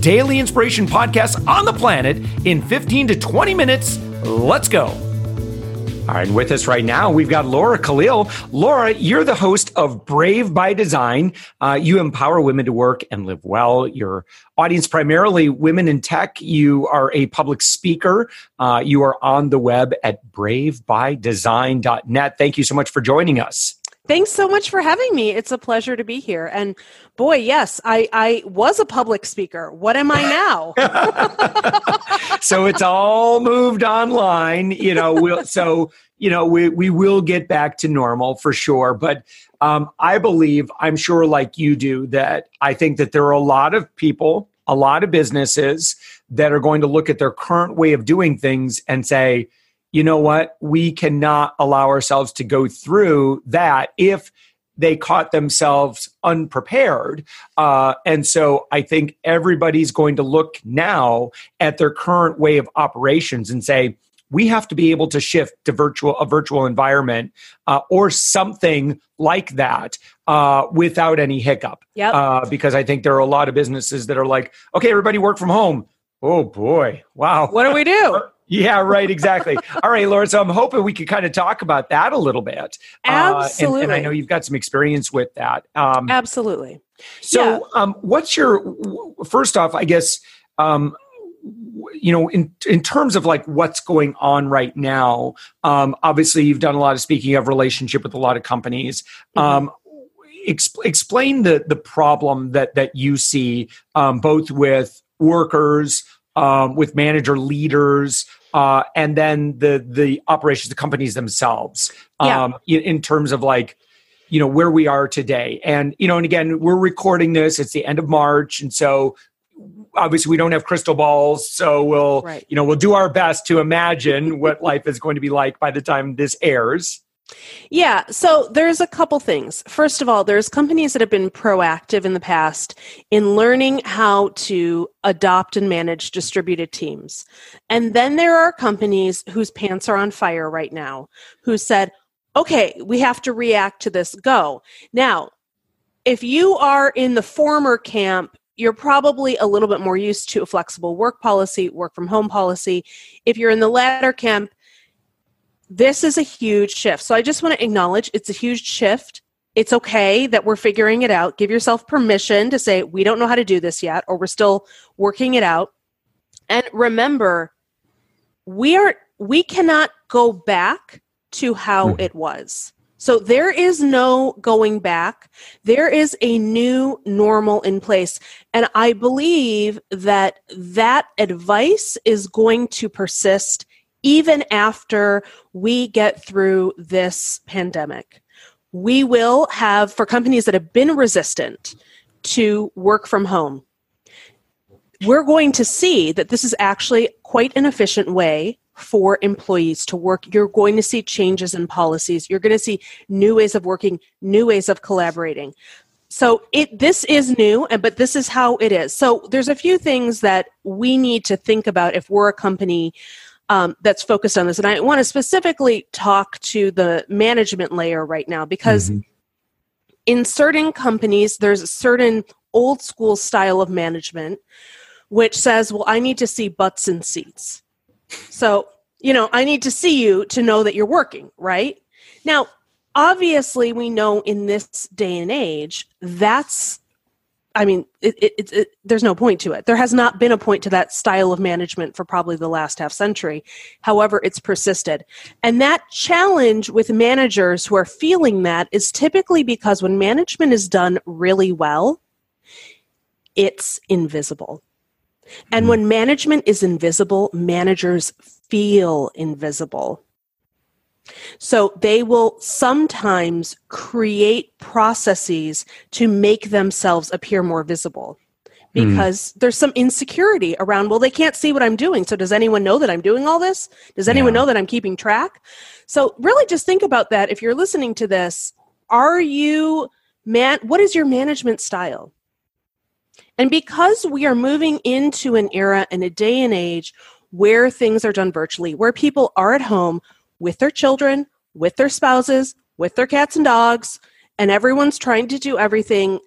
daily inspiration podcast on the planet in 15 to 20 minutes. Let's go. All right, with us right now, we've got Laura Khalil. Laura, you're the host of Brave by Design. Uh, you empower women to work and live well. Your audience primarily women in tech. You are a public speaker. Uh, you are on the web at bravebydesign.net. Thank you so much for joining us. Thanks so much for having me. It's a pleasure to be here. And boy, yes, I, I was a public speaker. What am I now? so it's all moved online. You know, we'll, so you know we we will get back to normal for sure. But um, I believe, I'm sure, like you do, that I think that there are a lot of people, a lot of businesses that are going to look at their current way of doing things and say you know what? We cannot allow ourselves to go through that if they caught themselves unprepared. Uh, and so I think everybody's going to look now at their current way of operations and say, we have to be able to shift to virtual a virtual environment uh, or something like that uh, without any hiccup. Yep. Uh, because I think there are a lot of businesses that are like, okay, everybody work from home. Oh boy, wow. What do we do? Yeah, right, exactly. All right, Laura. So I'm hoping we could kind of talk about that a little bit. Absolutely. Uh, and, and, I know you've got some experience with that. Um, Absolutely. So, yeah. um, what's your first off? I guess um, you know, in in terms of like what's going on right now. Um, obviously, you've done a lot of speaking of relationship with a lot of companies. Mm-hmm. Um, exp- explain the the problem that that you see um, both with workers. Um, with manager leaders, uh, and then the the operations, the companies themselves, um, yeah. in, in terms of like you know where we are today and you know and again we're recording this it's the end of march and so obviously we don't have crystal balls so we'll right. you know we'll do our best to imagine what life is going to be like by the time this airs yeah, so there's a couple things. First of all, there's companies that have been proactive in the past in learning how to adopt and manage distributed teams. And then there are companies whose pants are on fire right now who said, okay, we have to react to this, go. Now, if you are in the former camp, you're probably a little bit more used to a flexible work policy, work from home policy. If you're in the latter camp, this is a huge shift. So I just want to acknowledge it's a huge shift. It's okay that we're figuring it out. Give yourself permission to say, we don't know how to do this yet, or we're still working it out. And remember, we are we cannot go back to how hmm. it was. So there is no going back. There is a new normal in place. And I believe that that advice is going to persist even after we get through this pandemic. We will have, for companies that have been resistant to work from home, we're going to see that this is actually quite an efficient way for employees to work. You're going to see changes in policies. You're going to see new ways of working, new ways of collaborating. So it this is new, and but this is how it is. So there's a few things that we need to think about if we're a company um, that's focused on this. And I want to specifically talk to the management layer right now because mm-hmm. in certain companies, there's a certain old school style of management which says, well, I need to see butts and seats. So, you know, I need to see you to know that you're working, right? Now, obviously, we know in this day and age, that's I mean, it, it, it, there's no point to it. There has not been a point to that style of management for probably the last half century. However, it's persisted. And that challenge with managers who are feeling that is typically because when management is done really well, it's invisible. And mm-hmm. when management is invisible, managers feel invisible. So they will sometimes create processes to make themselves appear more visible. Hmm. because mm. there's some insecurity around well they can't see what i'm doing so does anyone know that i'm doing all this does anyone yeah. know that i'm keeping track so really just think about that if you're listening to this are you man what is your management style and because we are moving into an era and a day and age where things are done virtually where people are at home with their children with their spouses with their cats and dogs and everyone's trying to do everything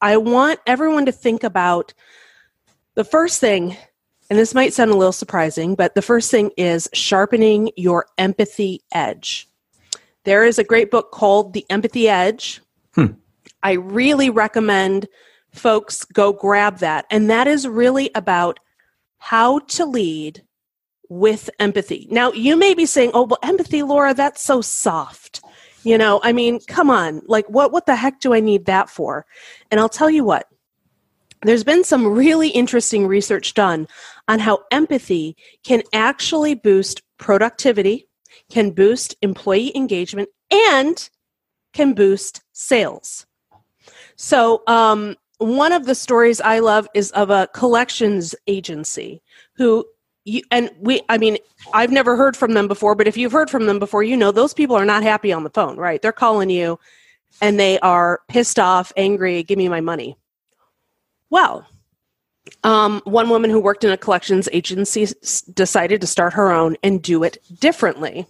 I want everyone to think about the first thing, and this might sound a little surprising, but the first thing is sharpening your empathy edge. There is a great book called The Empathy Edge. Hmm. I really recommend folks go grab that. And that is really about how to lead with empathy. Now, you may be saying, oh, well, empathy, Laura, that's so soft. You know, I mean, come on. Like what what the heck do I need that for? And I'll tell you what. There's been some really interesting research done on how empathy can actually boost productivity, can boost employee engagement, and can boost sales. So, um, one of the stories I love is of a collections agency who you, and we i mean i've never heard from them before but if you've heard from them before you know those people are not happy on the phone right? They're calling you and they are pissed off angry give me my money. Well um, one woman who worked in a collections agency s- decided to start her own and do it differently.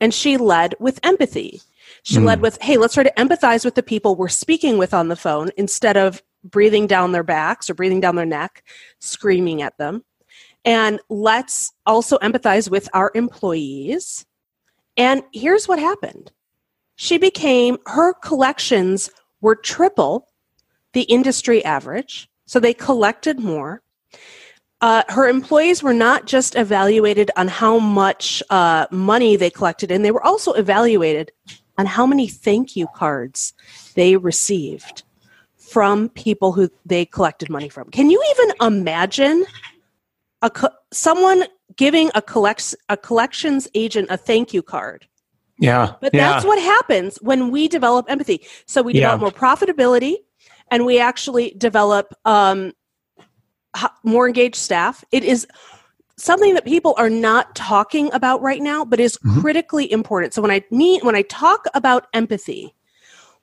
And she led with empathy. She mm. led with hey let's try to empathize with the people we're speaking with on the phone instead of breathing down their backs or breathing down their neck screaming at them and let's also empathize with our employees. And here's what happened she became, her collections were triple the industry average. So they collected more. Uh, her employees were not just evaluated on how much uh, money they collected and they were also evaluated on how many thank you cards they received from people who they collected money from. Can you even imagine a co- someone giving a collect a collections agent a thank you card. Yeah. But yeah. that's what happens when we develop empathy. So we develop yeah. more profitability and we actually develop um, more engaged staff. It is something that people are not talking about right now, but is mm-hmm. critically important. So when I mean when I talk about empathy,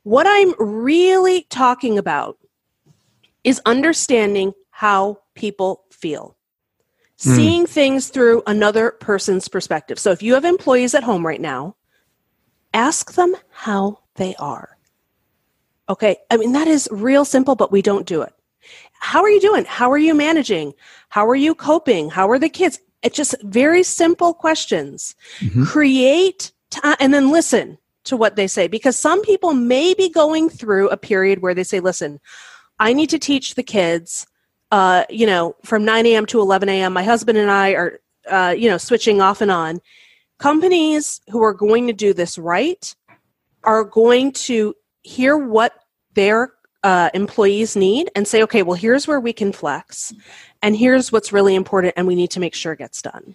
what I'm really talking about is understanding how people feel. Hmm. seeing things through another person's perspective. So if you have employees at home right now, ask them how they are. Okay, I mean, that is real simple, but we don't do it. How are you doing? How are you managing? How are you coping? How are the kids? It's just very simple questions. Mm-hmm. Create t- and then listen to what they say because some people may be going through a period where they say, listen, I need to teach the kids uh, you know, from 9 a.m. to 11 a.m. My husband and I are, uh, you know, switching off and on. Companies who are going to do this right are going to hear what their uh, employees need and say, okay, well, here's where we can flex, and here's what's really important, and we need to make sure it gets done.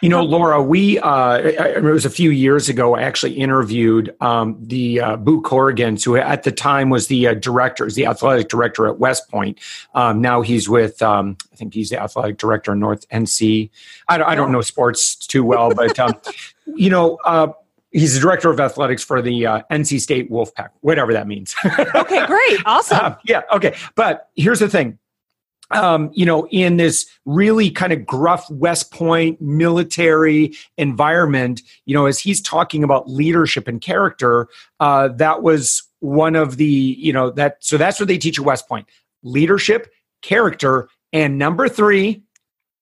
You know, Laura, we uh, it was a few years ago. I actually interviewed um, the uh, Boo Corrigans, who at the time was the uh, director, is the athletic director at West Point. Um, now he's with, um, I think he's the athletic director in North NC. I, I don't know sports too well, but um, you know. Uh, he's the director of athletics for the uh, NC State Wolfpack, whatever that means. okay, great, awesome. Uh, yeah, okay. But here's the thing: um, you know, in this really kind of gruff West Point military environment, you know, as he's talking about leadership and character, uh, that was one of the, you know, that, so that's what they teach at West Point leadership, character, and number three,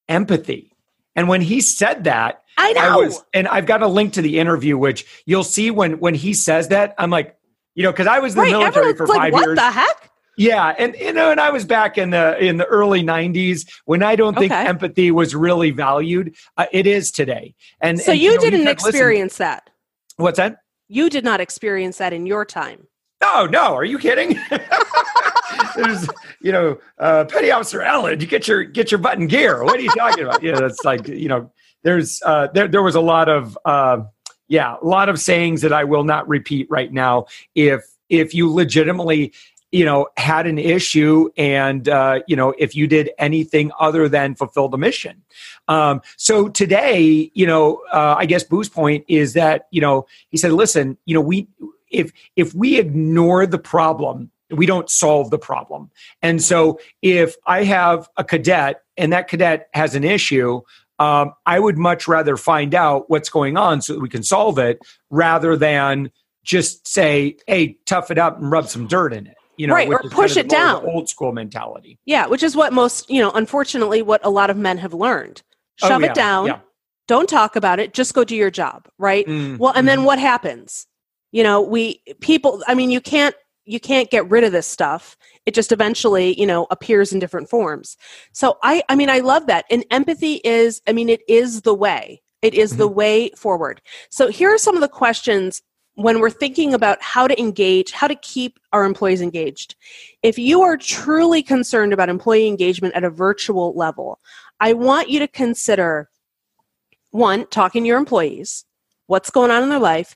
empathy. And when he said that, I know. I was, and I've got a link to the interview, which you'll see when when he says that. I'm like, you know, because I was in the right, military for like, five what years. What the heck? Yeah, and you know, and I was back in the in the early '90s when I don't think okay. empathy was really valued. Uh, it is today, and so and, you, you know, didn't experience listen. that. What's that? You did not experience that in your time. No, no. Are you kidding? There's, you know, uh, Petty Officer Allen, You get your get your button gear. What are you talking about? Yeah, that's like you know. There's uh, there there was a lot of uh, yeah, a lot of sayings that I will not repeat right now. If if you legitimately you know had an issue and uh, you know if you did anything other than fulfill the mission. Um, so today you know uh, i guess boo's point is that you know he said listen you know we if if we ignore the problem we don't solve the problem. And so if i have a cadet and that cadet has an issue um, i would much rather find out what's going on so that we can solve it rather than just say hey tough it up and rub some dirt in it you know, right, or push kind of it down. Old school mentality. Yeah, which is what most, you know, unfortunately, what a lot of men have learned. Oh, Shove oh, yeah, it down. Yeah. Don't talk about it. Just go do your job. Right. Mm, well, and mm. then what happens? You know, we people. I mean, you can't you can't get rid of this stuff. It just eventually, you know, appears in different forms. So I, I mean, I love that. And empathy is, I mean, it is the way. It is mm-hmm. the way forward. So here are some of the questions when we're thinking about how to engage, how to keep our employees engaged, if you are truly concerned about employee engagement at a virtual level, I want you to consider one, talking to your employees, what's going on in their life.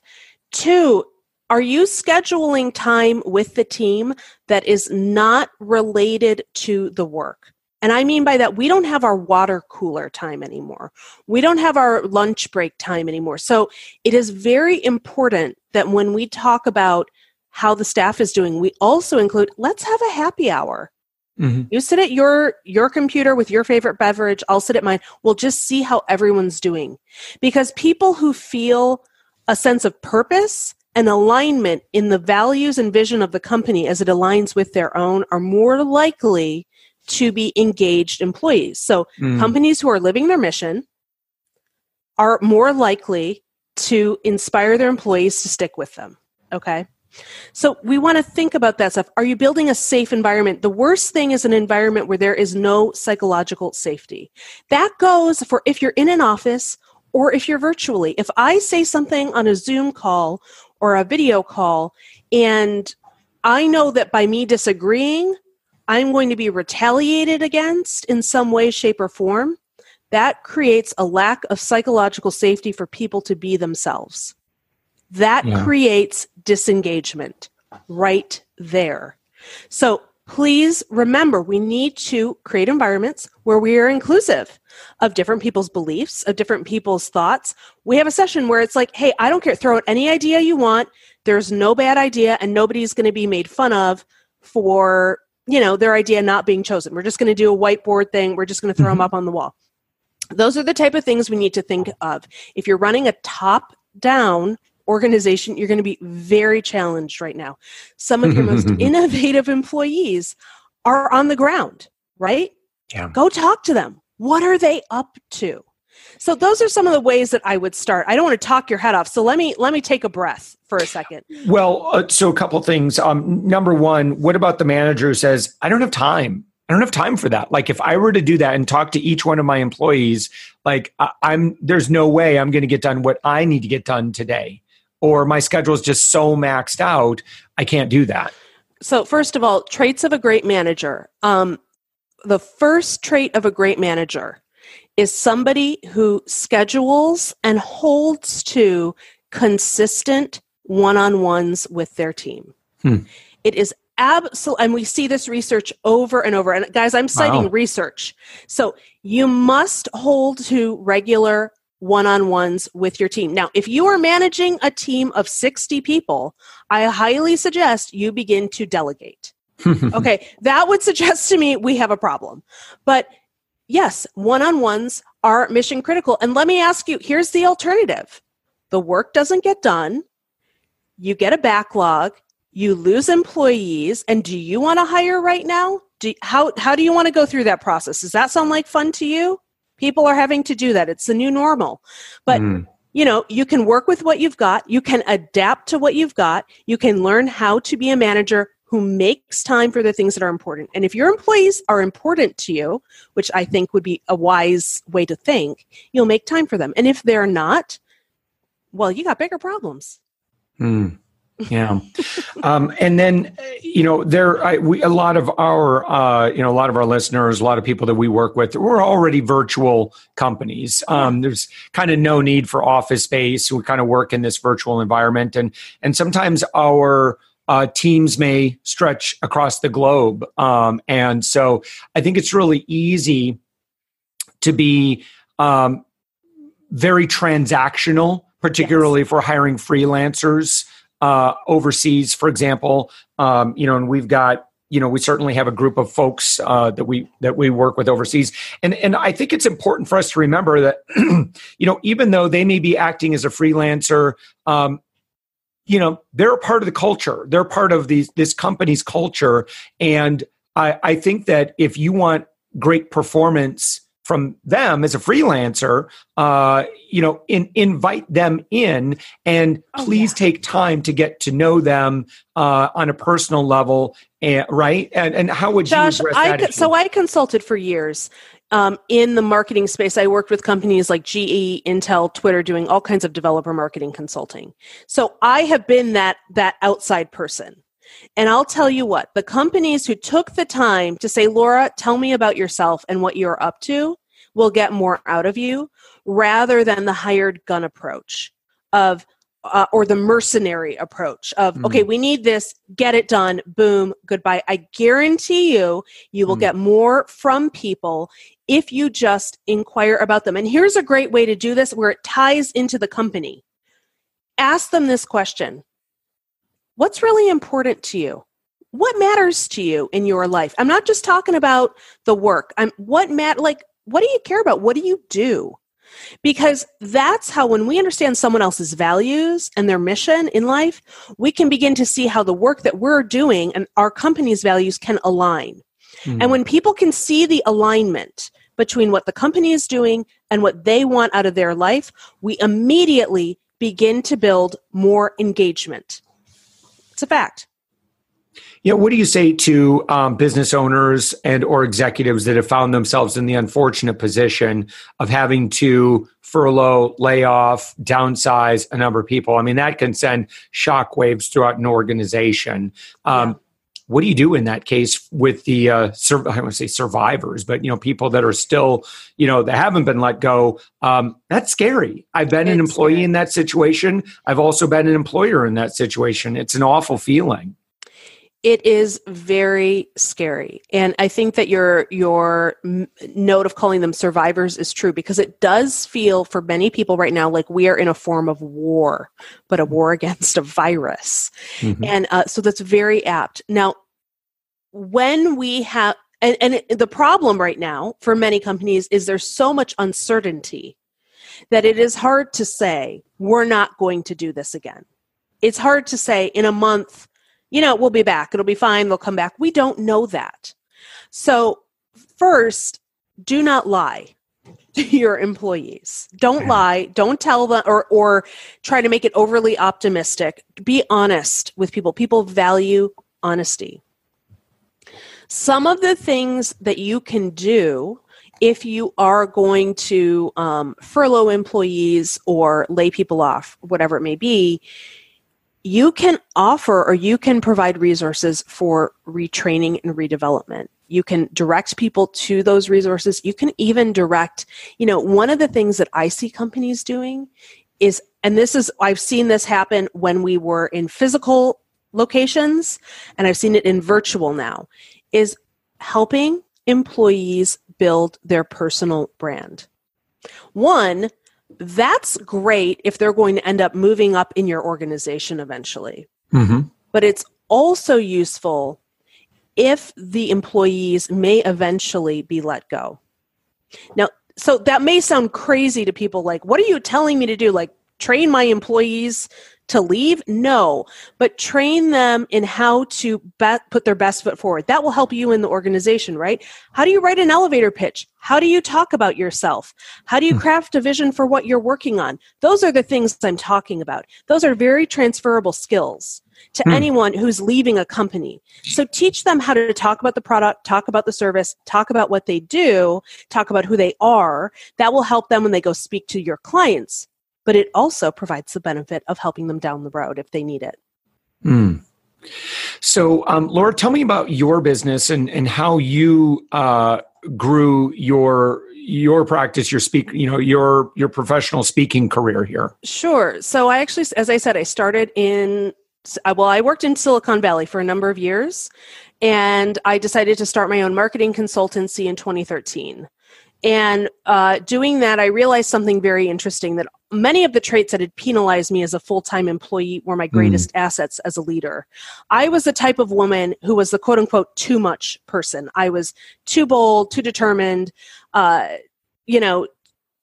Two, are you scheduling time with the team that is not related to the work? And I mean by that, we don't have our water cooler time anymore. We don't have our lunch break time anymore. So it is very important that when we talk about how the staff is doing, we also include let's have a happy hour. Mm-hmm. You sit at your your computer with your favorite beverage, I'll sit at mine. We'll just see how everyone's doing. Because people who feel a sense of purpose and alignment in the values and vision of the company as it aligns with their own are more likely to be engaged employees. So mm. companies who are living their mission are more likely to inspire their employees to stick with them. Okay. So we want to think about that stuff. Are you building a safe environment? The worst thing is an environment where there is no psychological safety. That goes for if you're in an office or if you're virtually. If I say something on a Zoom call or a video call and I know that by me disagreeing, I'm going to be retaliated against in some way, shape, or form, that creates a lack of psychological safety for people to be themselves. That yeah. creates disengagement right there. So please remember we need to create environments where we are inclusive of different people's beliefs, of different people's thoughts. We have a session where it's like, hey, I don't care, throw out any idea you want. There's no bad idea, and nobody's going to be made fun of for you know their idea not being chosen. We're just going to do a whiteboard thing. We're just going to throw mm-hmm. them up on the wall. Those are the type of things we need to think of. If you're running a top down organization you're going to be very challenged right now. Some of your most innovative employees are on the ground right? Yeah. go talk to them. What are they up to so those are some of the ways that I would start. I don't want to talk your head off. So let me let me take a breath for a second. Well, uh, so a couple things. Um, number one, what about the manager who says, "I don't have time. I don't have time for that." Like if I were to do that and talk to each one of my employees, like I, I'm, there's no way I'm going to get done what I need to get done today, or my schedule is just so maxed out, I can't do that. So first of all, traits of a great manager. Um, the first trait of a great manager is somebody who schedules and holds to consistent one on ones with their team. Hmm. It is absolutely, and we see this research over and over. And guys, I'm citing wow. research. So you must hold to regular one on ones with your team. Now, if you are managing a team of 60 people, I highly suggest you begin to delegate. okay, that would suggest to me we have a problem. But yes, one on ones are mission critical. And let me ask you here's the alternative the work doesn't get done, you get a backlog, you lose employees, and do you want to hire right now? Do, how, how do you want to go through that process? Does that sound like fun to you? People are having to do that. It's the new normal. But mm. you know, you can work with what you've got, you can adapt to what you've got, you can learn how to be a manager who makes time for the things that are important. And if your employees are important to you, which I think would be a wise way to think, you'll make time for them. And if they're not, well, you got bigger problems. Hmm. yeah um, and then you know there I, we, a lot of our uh, you know a lot of our listeners a lot of people that we work with we're already virtual companies um, there's kind of no need for office space we kind of work in this virtual environment and and sometimes our uh, teams may stretch across the globe. Um, and so I think it's really easy to be um, very transactional, particularly yes. for hiring freelancers uh, overseas, for example. Um, you know, and we've got you know we certainly have a group of folks uh, that we that we work with overseas and and i think it's important for us to remember that you know even though they may be acting as a freelancer um, you know they're a part of the culture. They're part of these this company's culture. And i i think that if you want great performance from them as a freelancer uh, you know in, invite them in and oh, please yeah. take time to get to know them uh, on a personal level and right? And, and how would Josh, you I, so i consulted for years um, in the marketing space, I worked with companies like GE, Intel, Twitter, doing all kinds of developer marketing consulting. So I have been that that outside person. And I'll tell you what, the companies who took the time to say, Laura, tell me about yourself and what you're up to will get more out of you rather than the hired gun approach of, uh, or the mercenary approach of mm. okay we need this get it done boom goodbye i guarantee you you will mm. get more from people if you just inquire about them. And here's a great way to do this where it ties into the company. Ask them this question. What's really important to you? What matters to you in your life? I'm not just talking about the work. I'm what matter like what do you care about? What do you do? Because that's how, when we understand someone else's values and their mission in life, we can begin to see how the work that we're doing and our company's values can align. Mm-hmm. And when people can see the alignment between what the company is doing and what they want out of their life, we immediately begin to build more engagement. It's a fact. Yeah, what do you say to um, business owners and or executives that have found themselves in the unfortunate position of having to furlough, lay off, downsize a number of people? I mean, that can send shockwaves throughout an organization. Um, yeah. What do you do in that case with the uh, sur- I want to say survivors, but you know, people that are still, you know, that haven't been let go? Um, that's scary. I've been it's an employee scary. in that situation. I've also been an employer in that situation. It's an awful feeling it is very scary. And i think that your your note of calling them survivors is true because it does feel for many people right now like we are in a form of war but a war against a virus. Mm-hmm. and uh, so that's very apt. Now when we have and, and it, the problem right now for many companies is there's so much uncertainty that it is hard to say we're not going to do this again. It's hard to say in a month you know, we'll be back. It'll be fine. They'll come back. We don't know that. So, first, do not lie to your employees. Don't lie. Don't tell them or, or try to make it overly optimistic. Be honest with people. People value honesty. Some of the things that you can do if you are going to um, furlough employees or lay people off, whatever it may be, you can offer or you can provide resources for retraining and redevelopment. You can direct people to those resources. You can even direct you know one of the things that i see companies doing is and this is i've seen this happen when we were in physical locations and i've seen it in virtual now is helping employees build their personal brand. One that's great if they're going to end up moving up in your organization eventually. Mm-hmm. But it's also useful if the employees may eventually be let go. Now, so that may sound crazy to people like, what are you telling me to do? Like, train my employees to leave? No, but train them in how to be- put their best foot forward. That will help you in the organization, right? How do you write an elevator pitch? How do you talk about yourself? How do you hmm. craft a vision for what you're working on? Those are the things I'm talking about. Those are very transferable skills to hmm. anyone who's leaving a company. So teach them how to talk about the product, talk about the service, talk about what they do, talk about who they are. That will help them when they go speak to your clients but it also provides the benefit of helping them down the road if they need it. Mm. So, um, Laura, tell me about your business and, and how you uh, grew your your practice, your speak, you know, your your professional speaking career here. Sure. So, I actually, as I said, I started in well, I worked in Silicon Valley for a number of years, and I decided to start my own marketing consultancy in 2013. And uh, doing that, I realized something very interesting that many of the traits that had penalized me as a full time employee were my hmm. greatest mm. assets as a leader. I was the type of woman who was the quote unquote too much person. I was too bold, too determined, uh, you know,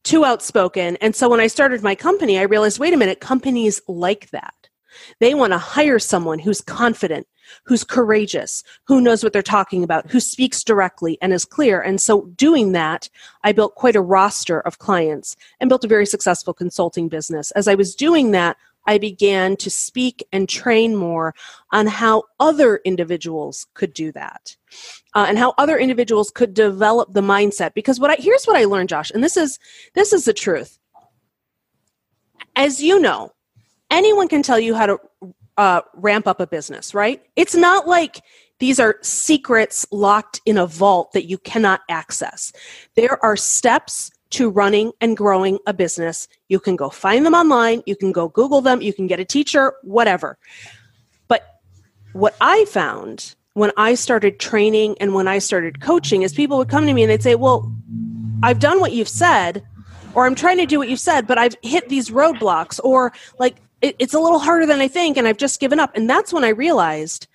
too outspoken. And so when I started my company, I realized wait a minute, companies like that. They want to hire someone who's confident, who's courageous, who knows what they're talking about, who speaks directly and is clear. And so, doing that, I built quite a roster of clients and built a very successful consulting business. As I was doing that, I began to speak and train more on how other individuals could do that. Uh, and how other individuals could develop the mindset because what I here's what I learned Josh and this is this is the truth as you know anyone can tell you how to uh, ramp up a business, right? It's not like these are secrets locked in a vault that you cannot access. There are steps to running and growing a business. You can go find them online, you can go Google them, you can get a teacher, whatever. But what I found when I started training and when I started coaching is people would come to me and they'd say, Well, I've done what you've said, or I'm trying to do what you've said, but I've hit these roadblocks, or like it, it's a little harder than I think, and I've just given up. And that's when I realized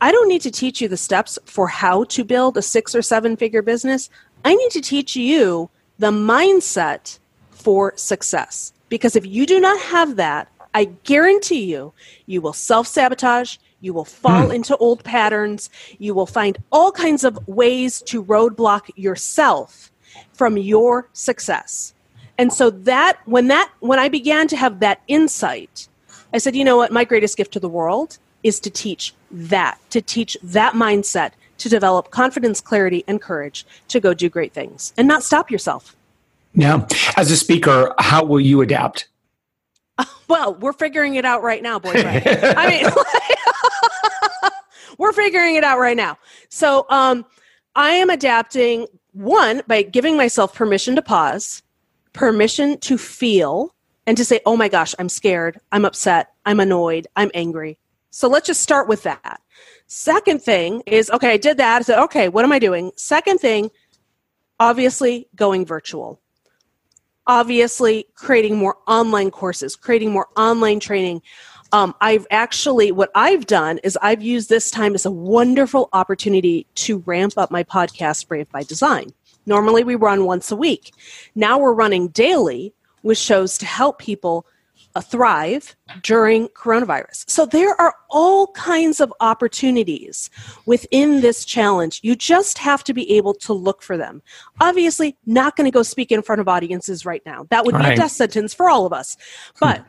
I don't need to teach you the steps for how to build a six or seven figure business. I need to teach you the mindset for success. Because if you do not have that, I guarantee you, you will self sabotage, you will fall hmm. into old patterns, you will find all kinds of ways to roadblock yourself from your success. And so that when that when I began to have that insight, I said, you know what, my greatest gift to the world is to teach that, to teach that mindset, to develop confidence, clarity, and courage to go do great things and not stop yourself. Yeah. As a speaker, how will you adapt? well, we're figuring it out right now, boyfriend. I mean, we're figuring it out right now. So um, I am adapting, one, by giving myself permission to pause permission to feel and to say, oh my gosh, I'm scared, I'm upset, I'm annoyed, I'm angry. So let's just start with that. Second thing is, okay, I did that. I said, okay, what am I doing? Second thing, obviously going virtual. Obviously, creating more online courses, creating more online training. Um, I've actually, what I've done is I've used this time as a wonderful opportunity to ramp up my podcast, Brave by Design. Normally we run once a week. Now we're running daily with shows to help people uh, thrive during coronavirus. So there are all kinds of opportunities within this challenge. You just have to be able to look for them. Obviously, not going to go speak in front of audiences right now. That would be right. a death sentence for all of us. But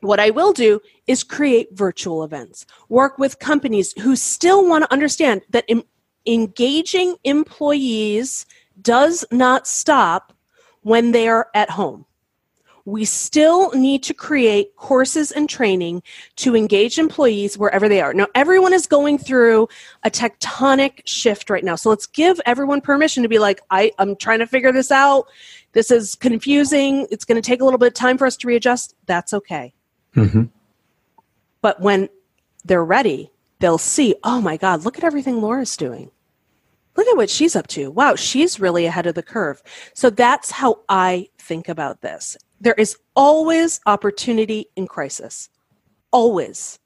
what I will do is create virtual events, work with companies who still want to understand that engaging employees does not stop when they are at home. We still need to create courses and training to engage employees wherever they are. Now, everyone is going through a tectonic shift right now. So let's give everyone permission to be like, I, I'm trying to figure this out. This is confusing. It's going to take a little bit of time for us to readjust. That's okay. Mm-hmm. But when they're ready, they'll see, oh my God, look at everything Laura's doing look at what she's up to. Wow, she's really ahead of the curve. So that's how I think about this. There is always opportunity in crisis. Always.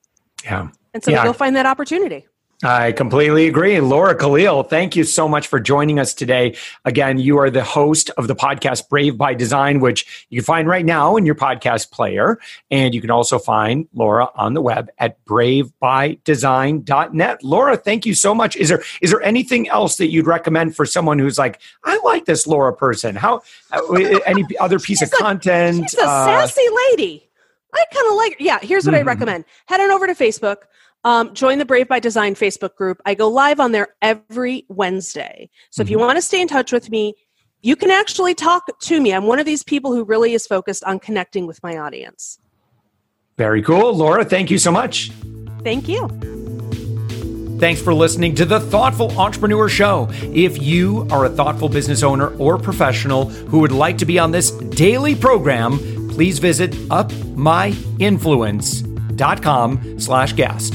Yeah. And so yeah. go find that opportunity. I completely agree. Laura Khalil, thank you so much for joining us today. Again, you are the host of the podcast Brave by Design, which you can find right now in your podcast player. And you can also find Laura on the web at bravebydesign.net. Laura, thank you so much. Is there is there anything else that you'd recommend for someone who's like, I like this Laura person? How uh, any other piece of content? She's a uh, sassy lady. I kind of like Yeah, here's what mm-hmm. I recommend. Head on over to Facebook um, join the Brave by Design Facebook group. I go live on there every Wednesday. So mm-hmm. if you mm-hmm. want to stay in touch with me, you can actually talk to me. I'm one of these people who really is focused on connecting with my audience. Very cool. Laura, thank you so much. Thank you. Thanks for listening to the Thoughtful Entrepreneur Show. If you are a thoughtful business owner or professional who would like to be on this daily program, please visit Up My Influence upmyinfluence.com slash guest.